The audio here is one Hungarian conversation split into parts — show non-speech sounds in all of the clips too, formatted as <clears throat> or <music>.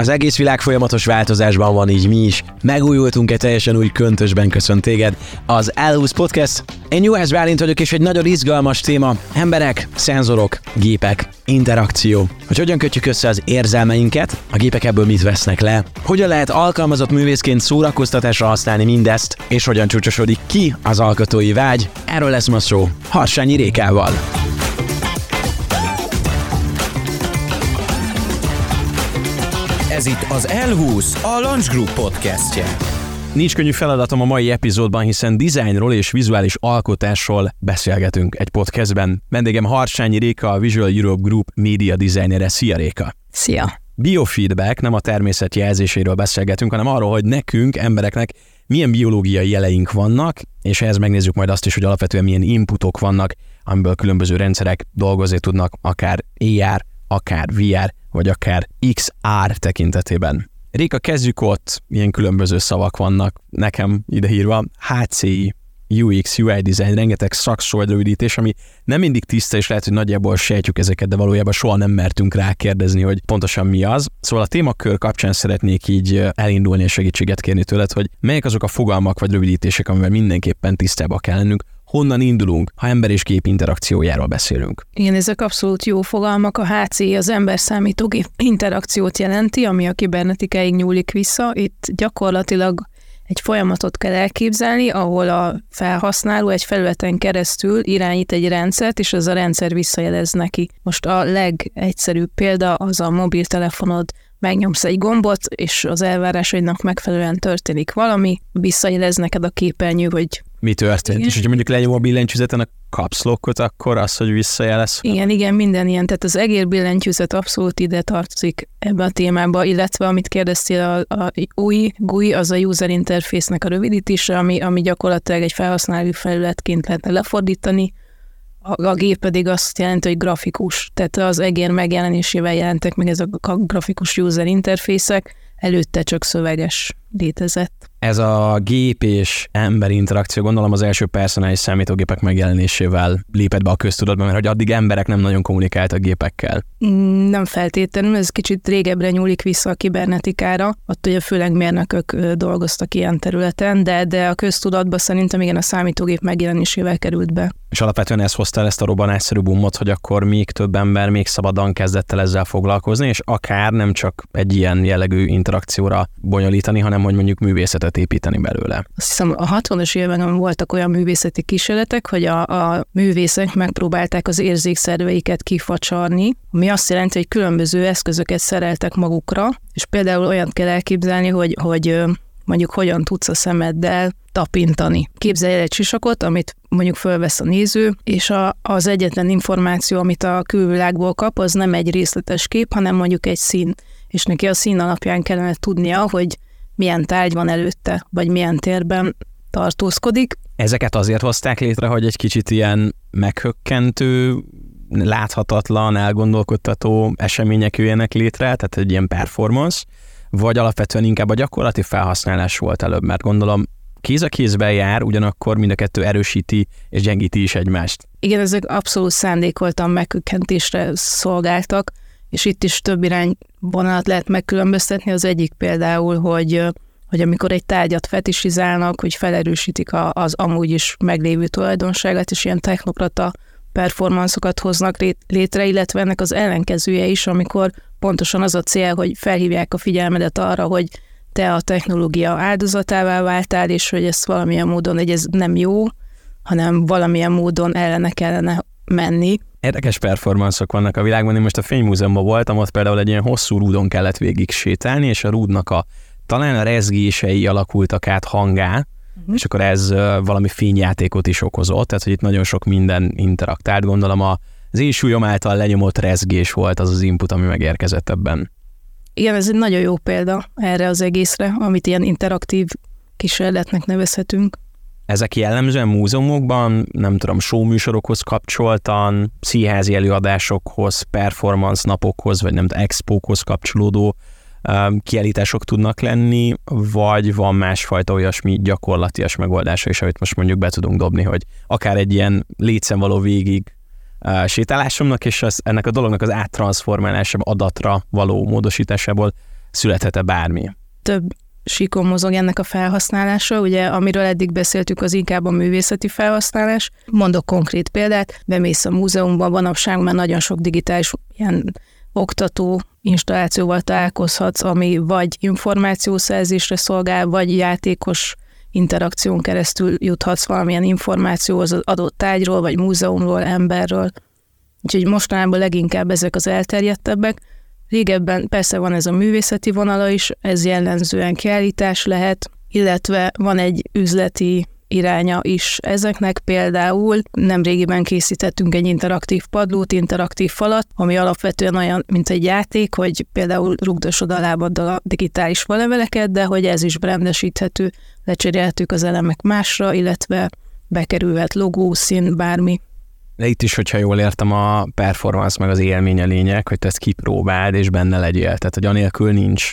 Az egész világ folyamatos változásban van, így mi is. Megújultunk egy teljesen új köntösben köszönt téged. Az Elhúz Podcast. Én Juhász Bálint vagyok, és egy nagyon izgalmas téma. Emberek, szenzorok, gépek, interakció. Hogy hogyan kötjük össze az érzelmeinket, a gépek ebből mit vesznek le, hogyan lehet alkalmazott művészként szórakoztatásra használni mindezt, és hogyan csúcsosodik ki az alkotói vágy. Erről lesz ma szó Harsányi Rékával. Ez itt az L20, a Lunch Group podcastje. Nincs könnyű feladatom a mai epizódban, hiszen dizájnról és vizuális alkotásról beszélgetünk egy podcastben. Vendégem Harsányi Réka, a Visual Europe Group média designere. Szia Réka! Szia! Biofeedback, nem a természet jelzéséről beszélgetünk, hanem arról, hogy nekünk, embereknek milyen biológiai jeleink vannak, és ehhez megnézzük majd azt is, hogy alapvetően milyen inputok vannak, amiből különböző rendszerek dolgozni tudnak, akár AR, akár VR, vagy akár XR tekintetében. Réka, kezdjük ott, ilyen különböző szavak vannak nekem idehírva, HCI, UX, UI design, rengeteg szakszólt rövidítés, ami nem mindig tiszta, és lehet, hogy nagyjából sejtjük ezeket, de valójában soha nem mertünk rá kérdezni, hogy pontosan mi az. Szóval a témakör kapcsán szeretnék így elindulni és segítséget kérni tőled, hogy melyek azok a fogalmak vagy rövidítések, amivel mindenképpen tisztába kell lennünk, honnan indulunk, ha ember és gép interakciójáról beszélünk. Igen, ezek abszolút jó fogalmak. A HC az ember számítógép interakciót jelenti, ami a kibernetikáig nyúlik vissza. Itt gyakorlatilag egy folyamatot kell elképzelni, ahol a felhasználó egy felületen keresztül irányít egy rendszert, és az a rendszer visszajelez neki. Most a legegyszerűbb példa az a mobiltelefonod megnyomsz egy gombot, és az elvárásaidnak megfelelően történik valami, visszajelez neked a képernyő, hogy mi történt. Igen. És hogyha mondjuk lenyom a billentyűzeten a kapszlokkot, akkor az, hogy visszajelez. Igen, igen, minden ilyen. Tehát az egér billentyűzet abszolút ide tartozik ebbe a témába, illetve amit kérdeztél, a, a új GUI, az a user interface-nek a rövidítése, ami, ami gyakorlatilag egy felhasználói felületként lehetne lefordítani, a, a gép pedig azt jelenti, hogy grafikus. Tehát az egér megjelenésével jelentek meg ezek a grafikus user interfészek, előtte csak szöveges létezett. Ez a gép és ember interakció gondolom az első personális számítógépek megjelenésével lépett be a köztudatba, mert hogy addig emberek nem nagyon kommunikáltak gépekkel. Mm, nem feltétlenül, ez kicsit régebbre nyúlik vissza a kibernetikára, ott ugye főleg mérnökök dolgoztak ilyen területen, de, de a köztudatba szerintem igen a számítógép megjelenésével került be. És alapvetően ez hozta el ezt a robbanásszerű bumot, hogy akkor még több ember még szabadon kezdett el ezzel foglalkozni, és akár nem csak egy ilyen jellegű interakcióra bonyolítani, hanem hogy mondjuk művészetet építeni belőle. Azt hiszem a 60-as években voltak olyan művészeti kísérletek, hogy a, a művészek megpróbálták az érzékszerveiket kifacsarni, ami azt jelenti, hogy különböző eszközöket szereltek magukra, és például olyan kell elképzelni, hogy, hogy mondjuk hogyan tudsz a szemeddel tapintani. Képzelj el egy sisakot, amit mondjuk fölvesz a néző, és a, az egyetlen információ, amit a külvilágból kap, az nem egy részletes kép, hanem mondjuk egy szín. És neki a szín alapján kellene tudnia, hogy milyen tárgy van előtte, vagy milyen térben tartózkodik. Ezeket azért hozták létre, hogy egy kicsit ilyen meghökkentő, láthatatlan, elgondolkodtató események jöjjenek létre, tehát egy ilyen performance, vagy alapvetően inkább a gyakorlati felhasználás volt előbb, mert gondolom kéz a kézben jár, ugyanakkor mind a kettő erősíti és gyengíti is egymást. Igen, ezek abszolút szándékoltan megkökkentésre szolgáltak, és itt is több irányvonalat lehet megkülönböztetni. Az egyik például, hogy hogy amikor egy tárgyat fetisizálnak, hogy felerősítik az amúgy is meglévő tulajdonságát, és ilyen technokrata performanszokat hoznak létre, illetve ennek az ellenkezője is, amikor pontosan az a cél, hogy felhívják a figyelmedet arra, hogy te a technológia áldozatává váltál, és hogy ezt valamilyen módon, hogy ez nem jó, hanem valamilyen módon ellene kellene menni. Érdekes performanszok vannak a világban. Én most a Fénymúzeumban voltam, ott például egy ilyen hosszú rúdon kellett végig sétálni, és a rúdnak a talán a rezgései alakultak át hangá, uh-huh. és akkor ez valami fényjátékot is okozott, tehát hogy itt nagyon sok minden interaktált. Gondolom a, az én súlyom által lenyomott rezgés volt az az input, ami megérkezett ebben. Igen, ez egy nagyon jó példa erre az egészre, amit ilyen interaktív kísérletnek nevezhetünk. Ezek jellemzően múzeumokban, nem tudom, showműsorokhoz kapcsoltan, színházi előadásokhoz, performance napokhoz, vagy nem tudom, expókhoz kapcsolódó kiállítások tudnak lenni, vagy van másfajta olyasmi gyakorlatias megoldása is, amit most mondjuk be tudunk dobni, hogy akár egy ilyen létszem való végig sétálásomnak, és az, ennek a dolognak az áttranszformálása adatra való módosításából születhet-e bármi? Több síkon mozog ennek a felhasználása, ugye amiről eddig beszéltük, az inkább a művészeti felhasználás. Mondok konkrét példát, bemész a múzeumban, manapság már nagyon sok digitális ilyen oktató installációval találkozhatsz, ami vagy információszerzésre szolgál, vagy játékos interakción keresztül juthatsz valamilyen információhoz az adott tájról, vagy múzeumról, emberről. Úgyhogy mostanában leginkább ezek az elterjedtebbek. Régebben persze van ez a művészeti vonala is, ez jellemzően kiállítás lehet, illetve van egy üzleti iránya is ezeknek. Például nemrégiben készítettünk egy interaktív padlót, interaktív falat, ami alapvetően olyan, mint egy játék, hogy például rugdosod a lábaddal a digitális faleveleket, de hogy ez is brandesíthető, lecserélhetők az elemek másra, illetve bekerülhet logó, szín, bármi. De itt is, hogyha jól értem, a performance meg az élmény a lényeg, hogy te ezt kipróbáld és benne legyél. Tehát, hogy anélkül nincs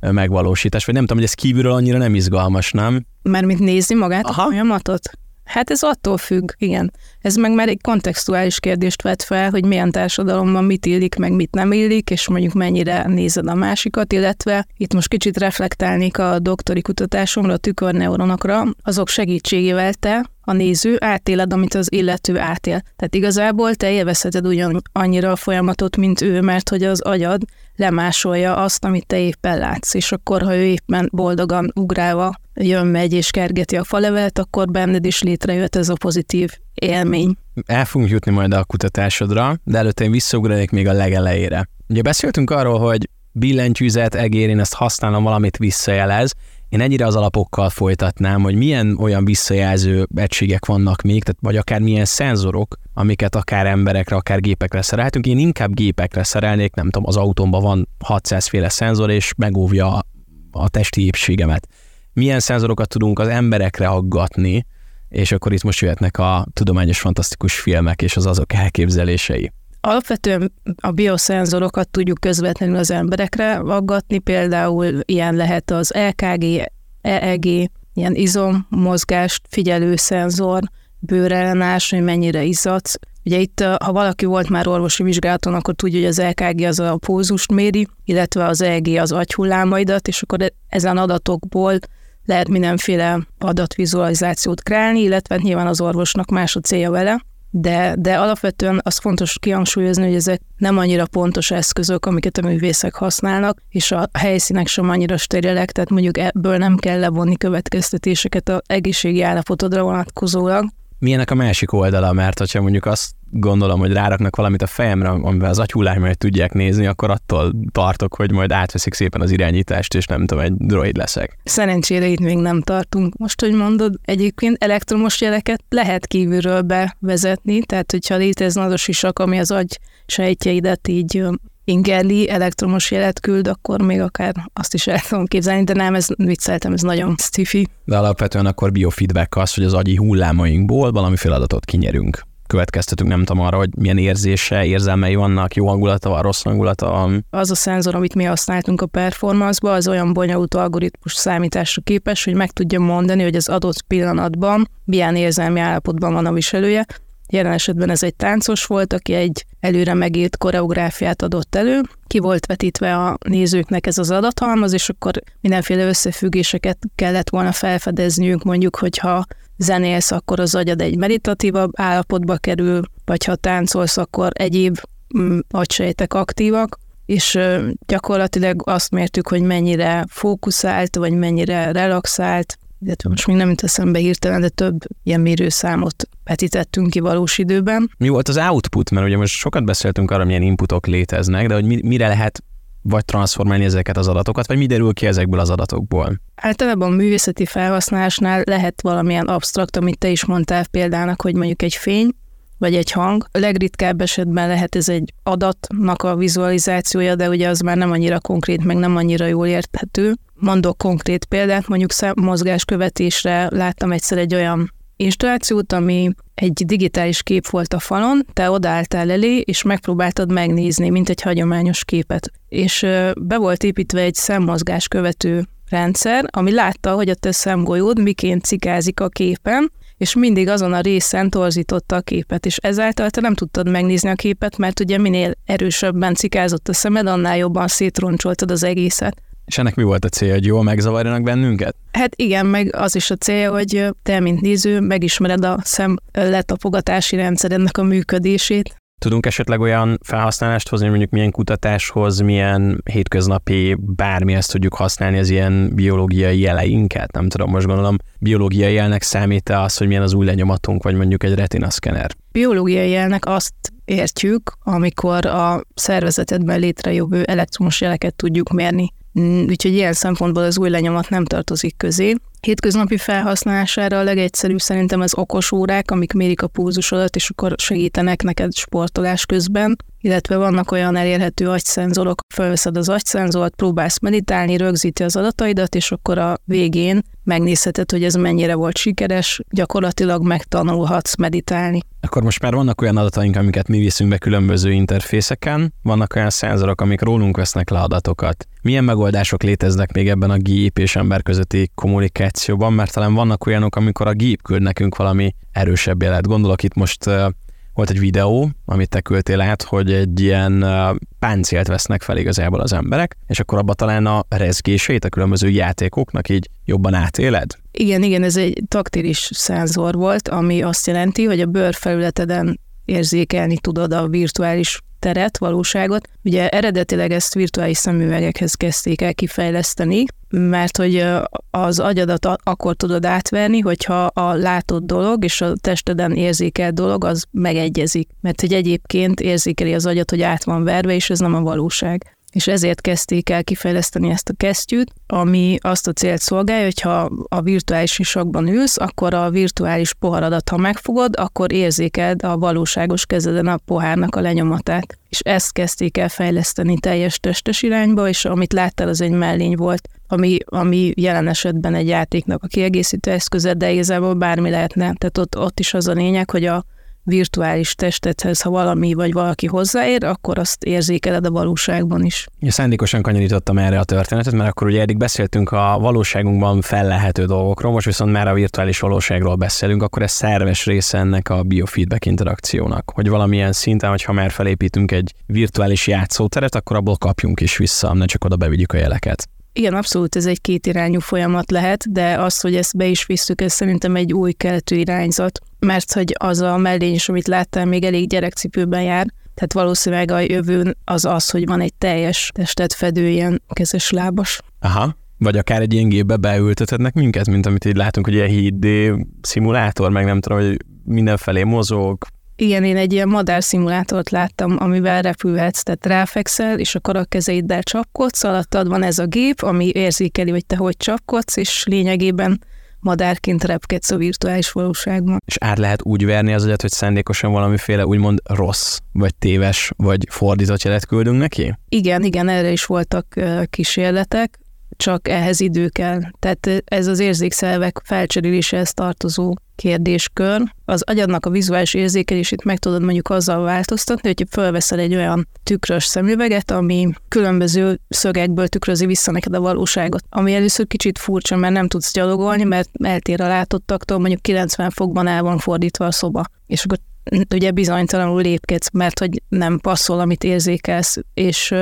megvalósítás, vagy nem tudom, hogy ez kívülről annyira nem izgalmas, nem? Mármint nézni magát Aha. a folyamatot? Hát ez attól függ, igen. Ez meg már egy kontextuális kérdést vet fel, hogy milyen társadalomban mit illik, meg mit nem illik, és mondjuk mennyire nézed a másikat, illetve itt most kicsit reflektálnék a doktori kutatásomra, a tükörneuronokra, azok segítségével te a néző átéled, amit az illető átél. Tehát igazából te élvezheted ugyan annyira a folyamatot, mint ő, mert hogy az agyad lemásolja azt, amit te éppen látsz, és akkor, ha ő éppen boldogan ugrálva jön, megy és kergeti a falevelet, akkor benned is létrejött ez a pozitív élmény. El fogunk jutni majd a kutatásodra, de előtte én visszaugranék még a legelejére. Ugye beszéltünk arról, hogy billentyűzet, egér, én ezt használom, valamit visszajelez, én ennyire az alapokkal folytatnám, hogy milyen olyan visszajelző egységek vannak még, tehát vagy akár milyen szenzorok, amiket akár emberekre, akár gépekre szerelhetünk. Én inkább gépekre szerelnék, nem tudom, az autómban van 600 féle szenzor, és megóvja a testi épségemet. Milyen szenzorokat tudunk az emberekre aggatni, és akkor itt most jöhetnek a tudományos fantasztikus filmek és az azok elképzelései. Alapvetően a bioszenzorokat tudjuk közvetlenül az emberekre aggatni, például ilyen lehet az LKG, EEG, ilyen izommozgást figyelő szenzor, bőrellenás, hogy mennyire izzadsz. Ugye itt, ha valaki volt már orvosi vizsgálaton, akkor tudja, hogy az LKG az a pózust méri, illetve az EEG az agyhullámaidat, és akkor ezen adatokból lehet mindenféle adatvizualizációt kreálni, illetve nyilván az orvosnak más a célja vele de, de alapvetően az fontos kihangsúlyozni, hogy ezek nem annyira pontos eszközök, amiket a művészek használnak, és a helyszínek sem annyira sterilek, tehát mondjuk ebből nem kell levonni következtetéseket az egészségi állapotodra vonatkozólag. Milyenek a másik oldala, mert ha mondjuk azt gondolom, hogy ráraknak valamit a fejemre, amivel az agyhullámait tudják nézni, akkor attól tartok, hogy majd átveszik szépen az irányítást, és nem tudom, egy droid leszek. Szerencsére itt még nem tartunk. Most, hogy mondod, egyébként elektromos jeleket lehet kívülről bevezetni, tehát hogyha létezne az a sisak, ami az agy sejtjeidet így ingerli, elektromos jelet küld, akkor még akár azt is el tudom képzelni, de nem, ez vicceltem, ez nagyon stifi. De alapvetően akkor biofeedback az, hogy az agyi hullámainkból valami feladatot kinyerünk következtetünk, nem tudom arra, hogy milyen érzése, érzelmei vannak, jó hangulata van, rossz hangulata van. Az a szenzor, amit mi használtunk a performance-ba, az olyan bonyolult algoritmus számításra képes, hogy meg tudja mondani, hogy az adott pillanatban milyen érzelmi állapotban van a viselője, Jelen esetben ez egy táncos volt, aki egy előre megírt koreográfiát adott elő, ki volt vetítve a nézőknek ez az adathalmaz, és akkor mindenféle összefüggéseket kellett volna felfedezniük, mondjuk, hogyha zenélsz, akkor az agyad egy meditatívabb állapotba kerül, vagy ha táncolsz, akkor egyéb mm, agysejtek aktívak, és gyakorlatilag azt mértük, hogy mennyire fókuszált, vagy mennyire relaxált, illetve most még nem jut eszembe hirtelen, de több ilyen mérőszámot vetítettünk ki valós időben. Mi volt az output? Mert ugye most sokat beszéltünk arra, milyen inputok léteznek, de hogy mire lehet vagy transformálni ezeket az adatokat, vagy mi derül ki ezekből az adatokból? Általában művészeti felhasználásnál lehet valamilyen absztrakt, amit te is mondtál példának, hogy mondjuk egy fény, vagy egy hang. A legritkább esetben lehet ez egy adatnak a vizualizációja, de ugye az már nem annyira konkrét, meg nem annyira jól érthető. Mondok konkrét példát, mondjuk mozgáskövetésre láttam egyszer egy olyan installációt, ami egy digitális kép volt a falon, te odaálltál elé, és megpróbáltad megnézni, mint egy hagyományos képet. És be volt építve egy szemmozgás követő rendszer, ami látta, hogy a te szemgolyód miként cikázik a képen, és mindig azon a részen torzította a képet, és ezáltal te nem tudtad megnézni a képet, mert ugye minél erősebben cikázott a szemed, annál jobban szétroncsoltad az egészet. És ennek mi volt a célja, hogy jól megzavarjanak bennünket? Hát igen, meg az is a célja, hogy te, mint néző, megismered a szem letapogatási rendszerednek a működését. Tudunk esetleg olyan felhasználást hozni, mondjuk milyen kutatáshoz, milyen hétköznapi bármihez tudjuk használni az ilyen biológiai jeleinket? Nem tudom, most gondolom, biológiai jelnek számít -e az, hogy milyen az új lenyomatunk, vagy mondjuk egy retina szkener? Biológiai jelnek azt értjük, amikor a szervezetedben létrejövő elektromos jeleket tudjuk mérni. Úgyhogy ilyen szempontból az új lenyomat nem tartozik közé. Hétköznapi felhasználására a legegyszerűbb szerintem az okos órák, amik mérik a pulzusodat, és akkor segítenek neked sportolás közben, illetve vannak olyan elérhető agyszenzorok, felveszed az agyszenzort, próbálsz meditálni, rögzíti az adataidat, és akkor a végén megnézheted, hogy ez mennyire volt sikeres, gyakorlatilag megtanulhatsz meditálni. Akkor most már vannak olyan adataink, amiket mi viszünk be különböző interfészeken, vannak olyan szenzorok, amik rólunk vesznek le adatokat. Milyen megoldások léteznek még ebben a gép és ember közötti kommunikációban, mert talán vannak olyanok, amikor a gép küld nekünk valami erősebb jelet. Gondolok itt most volt egy videó, amit te küldtél át, hogy egy ilyen páncélt vesznek fel igazából az emberek, és akkor abban talán a rezgését a különböző játékoknak így jobban átéled? Igen, igen, ez egy taktilis szenzor volt, ami azt jelenti, hogy a bőrfelületeden érzékelni tudod a virtuális teret, valóságot. Ugye eredetileg ezt virtuális szemüvegekhez kezdték el kifejleszteni, mert hogy az agyadat akkor tudod átverni, hogyha a látott dolog és a testeden érzékelt dolog az megegyezik. Mert hogy egyébként érzékeli az agyat, hogy át van verve, és ez nem a valóság és ezért kezdték el kifejleszteni ezt a kesztyűt, ami azt a célt szolgálja, hogy ha a virtuális sisakban ülsz, akkor a virtuális poharadat, ha megfogod, akkor érzéked a valóságos kezeden a pohárnak a lenyomatát. És ezt kezdték el fejleszteni teljes testes irányba, és amit láttál, az egy mellény volt, ami, ami jelen esetben egy játéknak a kiegészítő eszköze, de igazából bármi lehetne. Tehát ott, ott is az a lényeg, hogy a virtuális testethez, ha valami vagy valaki hozzáér, akkor azt érzékeled a valóságban is. Ja, szándékosan kanyarítottam erre a történetet, mert akkor ugye eddig beszéltünk a valóságunkban fellehető dolgokról, most viszont már a virtuális valóságról beszélünk, akkor ez szerves része ennek a biofeedback interakciónak, hogy valamilyen szinten, hogyha már felépítünk egy virtuális játszóteret, akkor abból kapjunk is vissza, ne csak oda bevigyük a jeleket. Igen, abszolút ez egy kétirányú folyamat lehet, de az, hogy ezt be is visszük, ez szerintem egy új keletű irányzat, mert hogy az a mellény is, amit láttál, még elég gyerekcipőben jár, tehát valószínűleg a jövőn az az, hogy van egy teljes testet fedő ilyen kezes lábas. Aha, vagy akár egy ilyen gépbe beültetednek minket, mint amit így látunk, hogy ilyen 7D szimulátor, meg nem tudom, hogy mindenfelé mozog, igen, én egy ilyen madárszimulátort láttam, amivel repülhetsz, tehát ráfekszel, és akkor a kezeiddel csapkodsz, alattad van ez a gép, ami érzékeli, hogy te hogy csapkodsz, és lényegében madárként repkedsz a virtuális valóságban. És át lehet úgy verni az agyat, hogy szándékosan valamiféle úgymond rossz, vagy téves, vagy fordított jelet küldünk neki? Igen, igen, erre is voltak kísérletek csak ehhez idő kell. Tehát ez az érzékszervek felcseréléséhez tartozó kérdéskör. Az agyadnak a vizuális érzékelését meg tudod mondjuk azzal változtatni, hogyha felveszel egy olyan tükrös szemüveget, ami különböző szögekből tükrözi vissza neked a valóságot. Ami először kicsit furcsa, mert nem tudsz gyalogolni, mert eltér a látottaktól, mondjuk 90 fokban el van fordítva a szoba. És akkor ugye bizonytalanul lépkedsz, mert hogy nem passzol, amit érzékelsz, és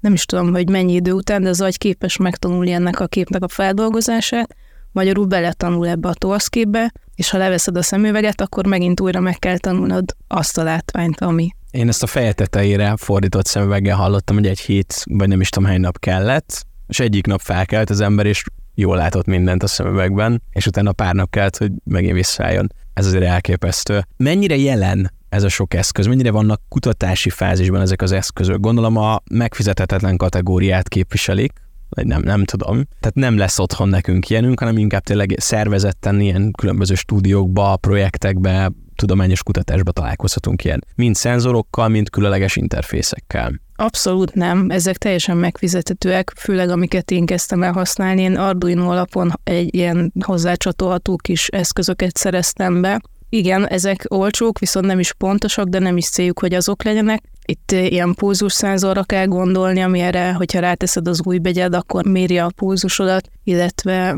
nem is tudom, hogy mennyi idő után, de az agy képes megtanulni ennek a képnek a feldolgozását, magyarul beletanul ebbe a torszképbe, és ha leveszed a szemüveget, akkor megint újra meg kell tanulnod azt a látványt, ami. Én ezt a feje tetejére fordított szemüveggel hallottam, hogy egy hét, vagy nem is tudom hány nap kellett, és egyik nap felkelt az ember, és jól látott mindent a szemüvegben, és utána pár nap kellett, hogy megint visszajön. Ez azért elképesztő. Mennyire jelen ez a sok eszköz? Mennyire vannak kutatási fázisban ezek az eszközök? Gondolom a megfizethetetlen kategóriát képviselik, vagy nem, nem tudom. Tehát nem lesz otthon nekünk ilyenünk, hanem inkább tényleg szervezetten ilyen különböző stúdiókba, projektekbe, tudományos kutatásba találkozhatunk ilyen. Mind szenzorokkal, mind különleges interfészekkel. Abszolút nem, ezek teljesen megfizethetőek, főleg amiket én kezdtem el használni. Én Arduino alapon egy ilyen hozzácsatolható kis eszközöket szereztem be, igen, ezek olcsók, viszont nem is pontosak, de nem is céljuk, hogy azok legyenek. Itt eh, ilyen pulzusszázorra kell gondolni, amire, hogyha ráteszed az új begyed, akkor méri a pulzusodat, illetve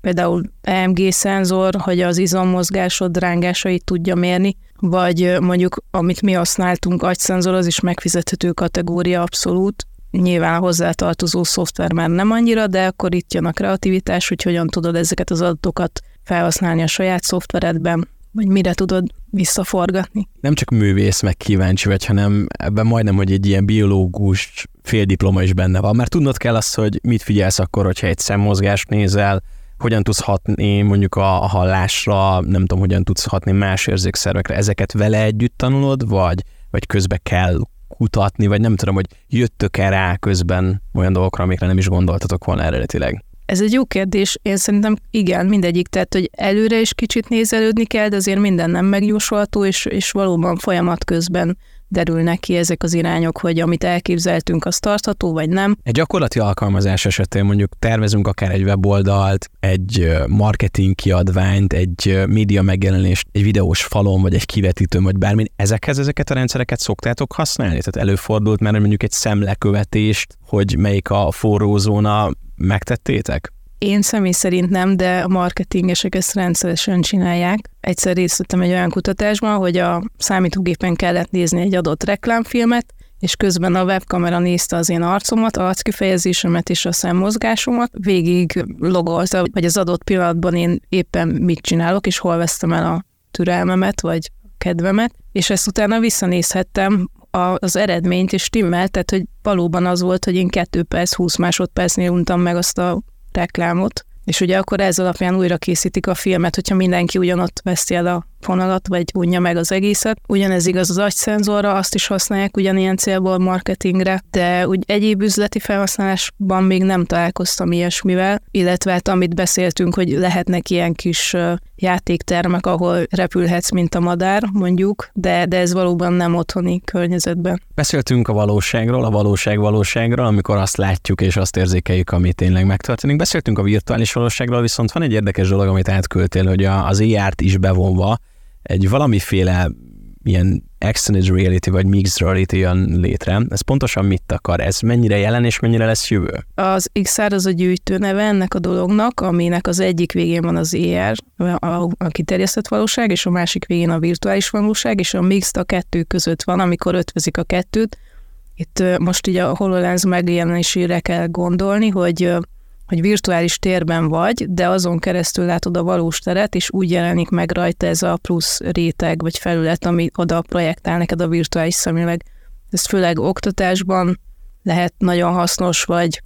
például EMG szenzor, hogy az izommozgásod rángásait tudja mérni, vagy mondjuk, amit mi használtunk, agyszenzor, az is megfizethető kategória abszolút, nyilván a hozzátartozó szoftver már nem annyira, de akkor itt jön a kreativitás, hogy hogyan tudod ezeket az adatokat felhasználni a saját szoftveredben, vagy mire tudod visszaforgatni. Nem csak művész meg kíváncsi vagy, hanem ebben majdnem, hogy egy ilyen biológus féldiploma is benne van, mert tudnod kell azt, hogy mit figyelsz akkor, hogyha egy szemmozgást nézel, hogyan tudsz hatni mondjuk a, a hallásra, nem tudom, hogyan tudsz hatni más érzékszervekre, ezeket vele együtt tanulod, vagy, vagy közbe kell kutatni, vagy nem tudom, hogy jöttök-e rá közben olyan dolgokra, amikre nem is gondoltatok volna eredetileg? Ez egy jó kérdés. Én szerintem igen, mindegyik. Tehát, hogy előre is kicsit nézelődni kell, de azért minden nem megjósolható, és, és valóban folyamat közben derülnek ki ezek az irányok, hogy amit elképzeltünk, az tartható, vagy nem. Egy gyakorlati alkalmazás esetén mondjuk tervezünk akár egy weboldalt, egy marketing kiadványt, egy média megjelenést, egy videós falon, vagy egy kivetítőn, vagy bármi. Ezekhez ezeket a rendszereket szoktátok használni? Tehát előfordult már mondjuk egy szemlekövetést, hogy melyik a forró zóna megtettétek? Én személy szerint nem, de a marketingesek ezt rendszeresen csinálják. Egyszer részt vettem egy olyan kutatásban, hogy a számítógépen kellett nézni egy adott reklámfilmet, és közben a webkamera nézte az én arcomat, arckifejezésemet és a szemmozgásomat, végig logolta, hogy az adott pillanatban én éppen mit csinálok, és hol vesztem el a türelmemet, vagy kedvemet, és ezt utána visszanézhettem az eredményt, és stimmelt, tehát hogy valóban az volt, hogy én 2 perc, 20 másodpercnél untam meg azt a reklámot, és ugye akkor ez alapján újra készítik a filmet, hogyha mindenki ugyanott veszi el a fonalat, vagy unja meg az egészet. Ugyanez igaz az agyszenzorra, azt is használják ugyanilyen célból marketingre, de úgy egyéb üzleti felhasználásban még nem találkoztam ilyesmivel, illetve hát amit beszéltünk, hogy lehetnek ilyen kis játéktermek, ahol repülhetsz, mint a madár, mondjuk, de, de ez valóban nem otthoni környezetben. Beszéltünk a valóságról, a valóság valóságról, amikor azt látjuk és azt érzékeljük, ami tényleg megtörténik. Beszéltünk a virtuális valóságról, viszont van egy érdekes dolog, amit átküldtél, hogy az ER-t is bevonva egy valamiféle ilyen extended reality vagy mixed reality jön létre. Ez pontosan mit akar? Ez mennyire jelen és mennyire lesz jövő? Az XR az a gyűjtő neve ennek a dolognak, aminek az egyik végén van az ER, a, a kiterjesztett valóság, és a másik végén a virtuális valóság, és a mixed a kettő között van, amikor ötvözik a kettőt. Itt most így a HoloLens megjelenésére kell gondolni, hogy hogy virtuális térben vagy, de azon keresztül látod a valós teret, és úgy jelenik meg rajta ez a plusz réteg vagy felület, ami oda projektál neked a virtuális szemüveg. Ez főleg oktatásban lehet nagyon hasznos, vagy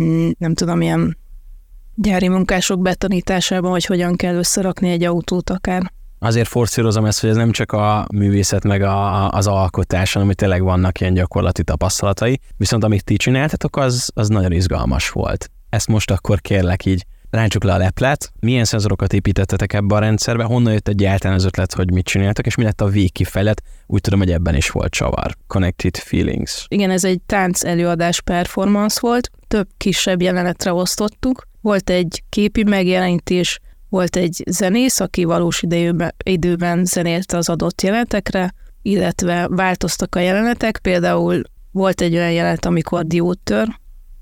mm, nem tudom, ilyen gyári munkások betanításában, hogy hogyan kell összerakni egy autót akár. Azért forszírozom ezt, hogy ez nem csak a művészet meg a, az alkotás, hanem hogy tényleg vannak ilyen gyakorlati tapasztalatai, viszont amit ti csináltatok, az, az nagyon izgalmas volt ezt most akkor kérlek így. Ráncsuk le a leplet, milyen szenzorokat építettetek ebbe a rendszerbe, honnan jött egyáltalán az ötlet, hogy mit csináltak, és mi lett a végkifejlet, úgy tudom, hogy ebben is volt csavar. Connected Feelings. Igen, ez egy tánc előadás performance volt, több kisebb jelenetre osztottuk, volt egy képi megjelenítés, volt egy zenész, aki valós időben, időben zenélte az adott jelenetekre, illetve változtak a jelenetek, például volt egy olyan jelenet, amikor diót tör,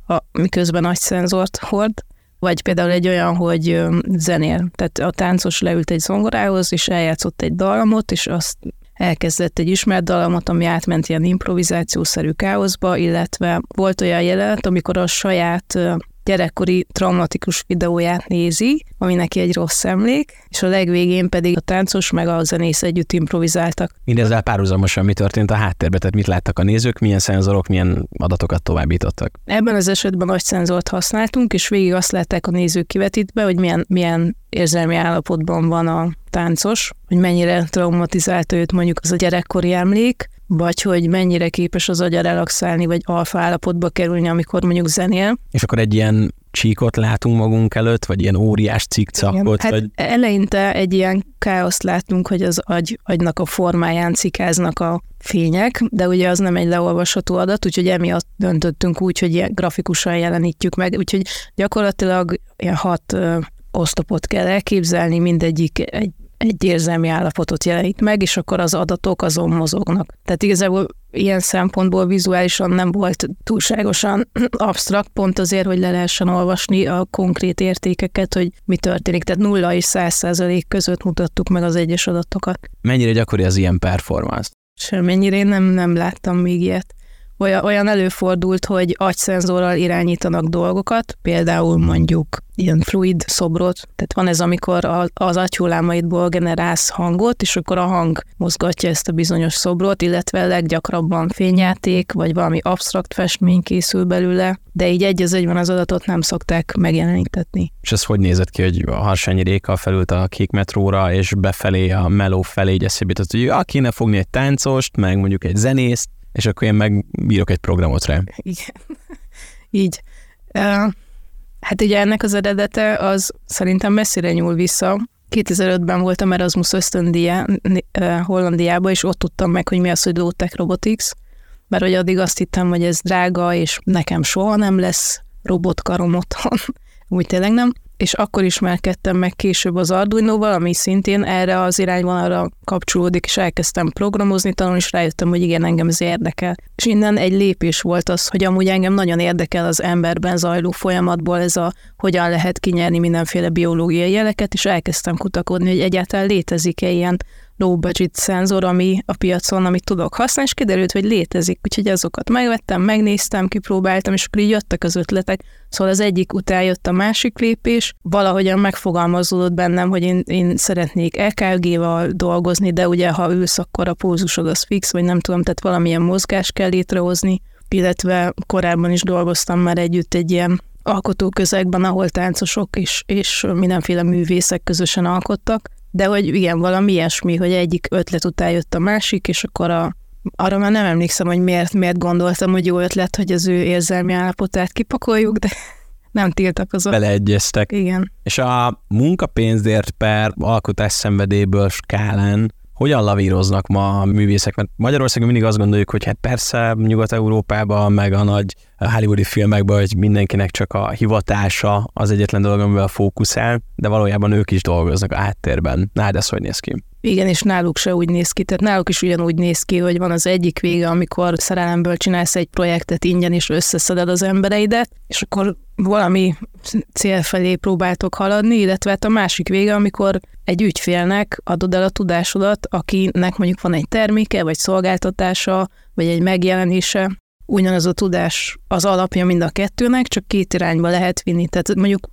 a, miközben nagy szenzort hord, vagy például egy olyan, hogy zenél. Tehát a táncos leült egy zongorához, és eljátszott egy dallamot, és azt elkezdett egy ismert dallamot, ami átment ilyen improvizációszerű káoszba, illetve volt olyan jelenet, amikor a saját gyerekkori traumatikus videóját nézi, ami neki egy rossz emlék, és a legvégén pedig a táncos meg a zenész együtt improvizáltak. Mindezzel párhuzamosan mi történt a háttérben, tehát mit láttak a nézők, milyen szenzorok, milyen adatokat továbbítottak? Ebben az esetben nagy szenzort használtunk, és végig azt látták a nézők kivetítve, hogy milyen, milyen érzelmi állapotban van a táncos, hogy mennyire traumatizálta őt mondjuk az a gyerekkori emlék, vagy hogy mennyire képes az agya relaxálni, vagy alfa állapotba kerülni, amikor mondjuk zenél. És akkor egy ilyen csíkot látunk magunk előtt, vagy ilyen óriás cikcakot? Hát vagy... eleinte egy ilyen káoszt látunk, hogy az agy, agynak a formáján cikáznak a fények, de ugye az nem egy leolvasható adat, úgyhogy emiatt döntöttünk úgy, hogy ilyen grafikusan jelenítjük meg, úgyhogy gyakorlatilag ilyen hat ö, osztopot kell elképzelni, mindegyik egy egy érzelmi állapotot jelenít meg, és akkor az adatok azon mozognak. Tehát igazából ilyen szempontból vizuálisan nem volt túlságosan <clears throat> absztrakt, pont azért, hogy le lehessen olvasni a konkrét értékeket, hogy mi történik. Tehát 0 és 100 százalék között mutattuk meg az egyes adatokat. Mennyire gyakori az ilyen performance? Semmennyire én nem, nem láttam még ilyet olyan, olyan előfordult, hogy agyszenzorral irányítanak dolgokat, például mondjuk ilyen fluid szobrot, tehát van ez, amikor a, az agyhullámaidból generálsz hangot, és akkor a hang mozgatja ezt a bizonyos szobrot, illetve leggyakrabban fényjáték, vagy valami absztrakt festmény készül belőle, de így egy az egyben az adatot nem szokták megjelenítetni. És ez hogy nézett ki, hogy a Harsányi Réka felült a kék metróra, és befelé, a meló felé így eszébe jutott, hogy ja, kéne fogni egy táncost, meg mondjuk egy zenészt, és akkor én meg bírok egy programot rá. Igen, <laughs> így. Hát ugye ennek az eredete az szerintem messzire nyúl vissza. 2005-ben voltam Erasmus ösztöndia uh, Hollandiába, és ott tudtam meg, hogy mi az, hogy low-tech robotics, mert hogy addig azt hittem, hogy ez drága, és nekem soha nem lesz robotkarom otthon. Úgy tényleg nem és akkor ismerkedtem meg később az Arduino-val, ami szintén erre az irányvonalra kapcsolódik, és elkezdtem programozni, tanulni, és rájöttem, hogy igen, engem ez érdekel. És innen egy lépés volt az, hogy amúgy engem nagyon érdekel az emberben zajló folyamatból ez a, hogyan lehet kinyerni mindenféle biológiai jeleket, és elkezdtem kutakodni, hogy egyáltalán létezik-e ilyen low budget szenzor, ami a piacon, amit tudok használni, és kiderült, hogy létezik, úgyhogy azokat megvettem, megnéztem, kipróbáltam, és akkor így jöttek az ötletek. Szóval az egyik után jött a másik lépés, valahogyan megfogalmazódott bennem, hogy én, én szeretnék EKG-val dolgozni, de ugye ha ülsz, akkor a pózusod az fix, vagy nem tudom, tehát valamilyen mozgást kell létrehozni, illetve korábban is dolgoztam már együtt egy ilyen alkotóközegben, ahol táncosok és, és mindenféle művészek közösen alkottak, de hogy igen, valami ilyesmi, hogy egyik ötlet után jött a másik, és akkor a, arra már nem emlékszem, hogy miért, miért gondoltam, hogy jó ötlet, hogy az ő érzelmi állapotát kipakoljuk, de <laughs> nem tiltakozott. Beleegyeztek. Igen. És a munkapénzért per alkotás szenvedélyből skálán hogyan lavíroznak ma a művészek? Mert Magyarországon mindig azt gondoljuk, hogy hát persze Nyugat-Európában, meg a nagy hollywoodi filmekben, hogy mindenkinek csak a hivatása az egyetlen dolog, amivel fókuszál, de valójában ők is dolgoznak a háttérben. Nálad ez hogy néz ki? Igen, és náluk se úgy néz ki. Tehát náluk is ugyanúgy néz ki, hogy van az egyik vége, amikor szerelemből csinálsz egy projektet ingyen, és összeszeded az embereidet, és akkor valami cél felé próbáltok haladni, illetve hát a másik vége, amikor egy ügyfélnek adod el a tudásodat, akinek mondjuk van egy terméke, vagy szolgáltatása, vagy egy megjelenése, ugyanaz a tudás az alapja mind a kettőnek, csak két irányba lehet vinni. Tehát mondjuk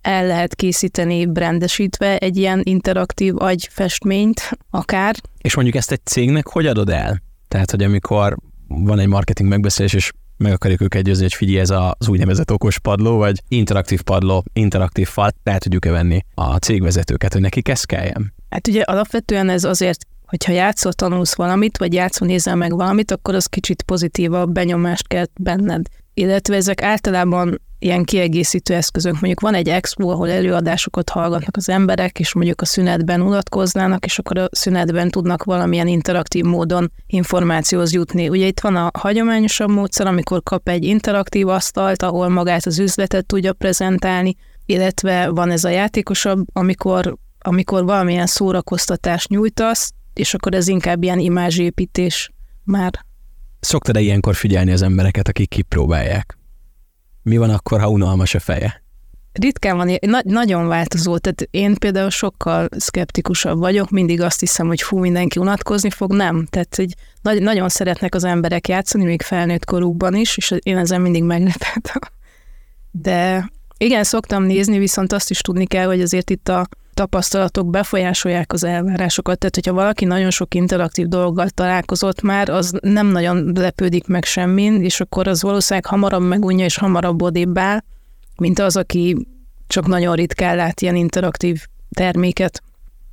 el lehet készíteni brandesítve egy ilyen interaktív agyfestményt akár. És mondjuk ezt egy cégnek hogy adod el? Tehát, hogy amikor van egy marketing megbeszélés, és meg akarjuk őket győzni, hogy figyelj, ez az úgynevezett okos padló, vagy interaktív padló, interaktív fal, tehát tudjuk-e venni a cégvezetőket, hogy nekik ez kelljen? Hát ugye alapvetően ez azért hogyha játszol, tanulsz valamit, vagy játszol, nézel meg valamit, akkor az kicsit pozitívabb benyomást kelt benned. Illetve ezek általában ilyen kiegészítő eszközök. Mondjuk van egy expo, ahol előadásokat hallgatnak az emberek, és mondjuk a szünetben unatkoznának, és akkor a szünetben tudnak valamilyen interaktív módon információhoz jutni. Ugye itt van a hagyományosabb módszer, amikor kap egy interaktív asztalt, ahol magát az üzletet tudja prezentálni, illetve van ez a játékosabb, amikor, amikor valamilyen szórakoztatást nyújtasz, és akkor ez inkább ilyen imázsépítés már. Szoktad-e ilyenkor figyelni az embereket, akik kipróbálják? Mi van akkor, ha unalmas a feje? Ritkán van, na- nagyon változó, tehát én például sokkal szkeptikusabb vagyok, mindig azt hiszem, hogy fú, mindenki unatkozni fog, nem. Tehát, hogy nagy- nagyon szeretnek az emberek játszani, még felnőtt korukban is, és én ezen mindig meglepettem. De igen, szoktam nézni, viszont azt is tudni kell, hogy azért itt a tapasztalatok befolyásolják az elvárásokat. Tehát, hogyha valaki nagyon sok interaktív dolggal találkozott már, az nem nagyon lepődik meg semmin, és akkor az valószínűleg hamarabb megunja és hamarabb odébb áll, mint az, aki csak nagyon ritkán lát ilyen interaktív terméket.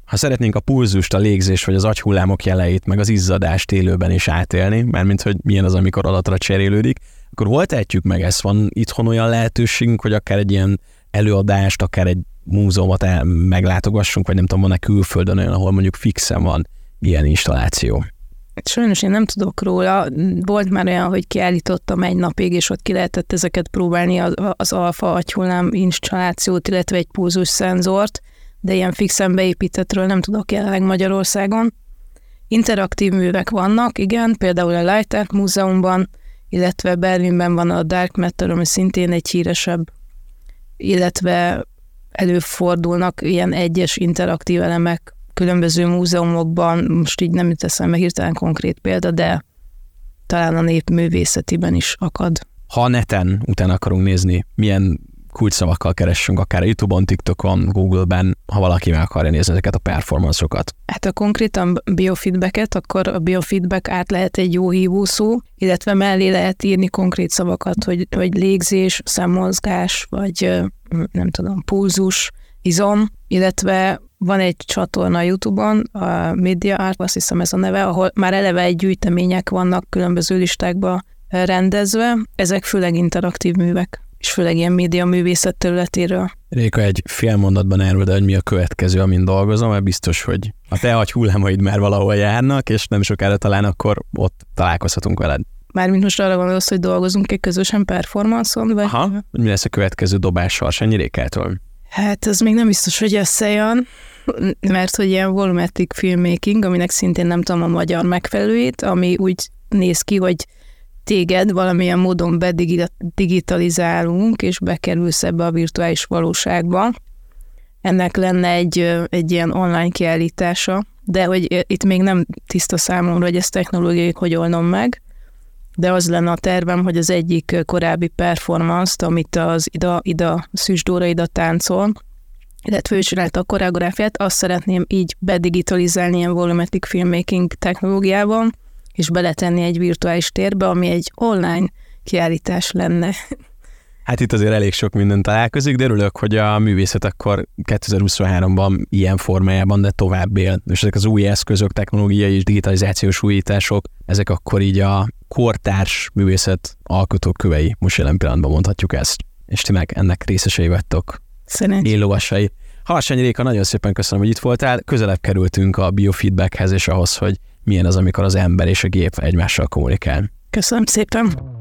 Ha szeretnénk a pulzust, a légzés vagy az agyhullámok jeleit, meg az izzadást élőben is átélni, mármint hogy milyen az, amikor alatra cserélődik, akkor hol tehetjük meg ezt? Van itthon olyan lehetőségünk, hogy akár egy ilyen előadást, akár egy múzeumot el, meglátogassunk, vagy nem tudom, van-e külföldön olyan, ahol mondjuk fixen van ilyen installáció? Sajnos én nem tudok róla. Volt már olyan, hogy kiállítottam egy napig, és ott ki lehetett ezeket próbálni, az, az alfa agyhullám installációt, illetve egy pulzus szenzort, de ilyen fixen beépítettről nem tudok jelenleg Magyarországon. Interaktív művek vannak, igen, például a Light Art Múzeumban, illetve Berlinben van a Dark Matter, ami szintén egy híresebb, illetve előfordulnak ilyen egyes interaktív elemek különböző múzeumokban, most így nem jut eszembe hirtelen konkrét példa, de talán a népművészetiben is akad. Ha neten utána akarunk nézni, milyen kulcsszavakkal keressünk, akár YouTube-on, TikTokon, Google-ben, ha valaki meg akarja nézni ezeket a performansokat. Hát a konkrétan biofeedbacket, akkor a biofeedback át lehet egy jó hívószó, illetve mellé lehet írni konkrét szavakat, hogy, hogy légzés, szemmozgás, vagy nem tudom, pulzus, izom, illetve van egy csatorna YouTube-on, a Media Art, azt hiszem ez a neve, ahol már eleve egy gyűjtemények vannak különböző listákba rendezve, ezek főleg interaktív művek és főleg ilyen média művészet területéről. Réka, egy fél mondatban elmondod, hogy mi a következő, amin dolgozom, mert biztos, hogy a te hagy hullámaid már valahol járnak, és nem sokára talán akkor ott találkozhatunk veled. Mármint most arra gondolsz, hogy dolgozunk egy közösen performance-on? Vagy? Aha, hogy mi lesz a következő dobás Sarsanyi Rékától? Hát ez még nem biztos, hogy összejön, mert hogy ilyen volumetric filmmaking, aminek szintén nem tudom a magyar megfelelőit, ami úgy néz ki, hogy téged valamilyen módon bedigitalizálunk, és bekerülsz ebbe a virtuális valóságba. Ennek lenne egy, egy ilyen online kiállítása, de hogy itt még nem tiszta számomra, hogy ezt technológiai hogy oldom meg, de az lenne a tervem, hogy az egyik korábbi performance-t, amit az Ida, Ida Szűsdóra Ida táncol, illetve ő csinálta a koreográfiát, azt szeretném így bedigitalizálni ilyen volumetric filmmaking technológiával, és beletenni egy virtuális térbe, ami egy online kiállítás lenne. Hát itt azért elég sok minden találkozik, de örülök, hogy a művészet akkor 2023-ban ilyen formájában, de tovább él. És ezek az új eszközök, technológiai és digitalizációs újítások, ezek akkor így a kortárs művészet alkotók kövei, most jelen pillanatban mondhatjuk ezt. És ti meg ennek részesei vagytok. Szerencsé. Éllovasai. Harsanyi Réka, nagyon szépen köszönöm, hogy itt voltál. Közelebb kerültünk a biofeedbackhez és ahhoz, hogy milyen az, amikor az ember és a gép egymással kommunikál. Köszönöm szépen!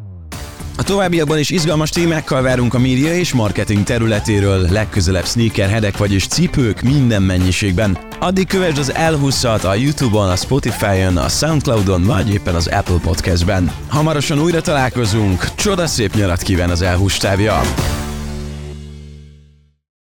A továbbiakban is izgalmas témákkal várunk a média és marketing területéről, legközelebb sneakerhedek, vagyis cipők minden mennyiségben. Addig kövesd az L20-at a Youtube-on, a Spotify-on, a Soundcloud-on, vagy éppen az Apple Podcast-ben. Hamarosan újra találkozunk, csodaszép nyarat kíván az L20 távja!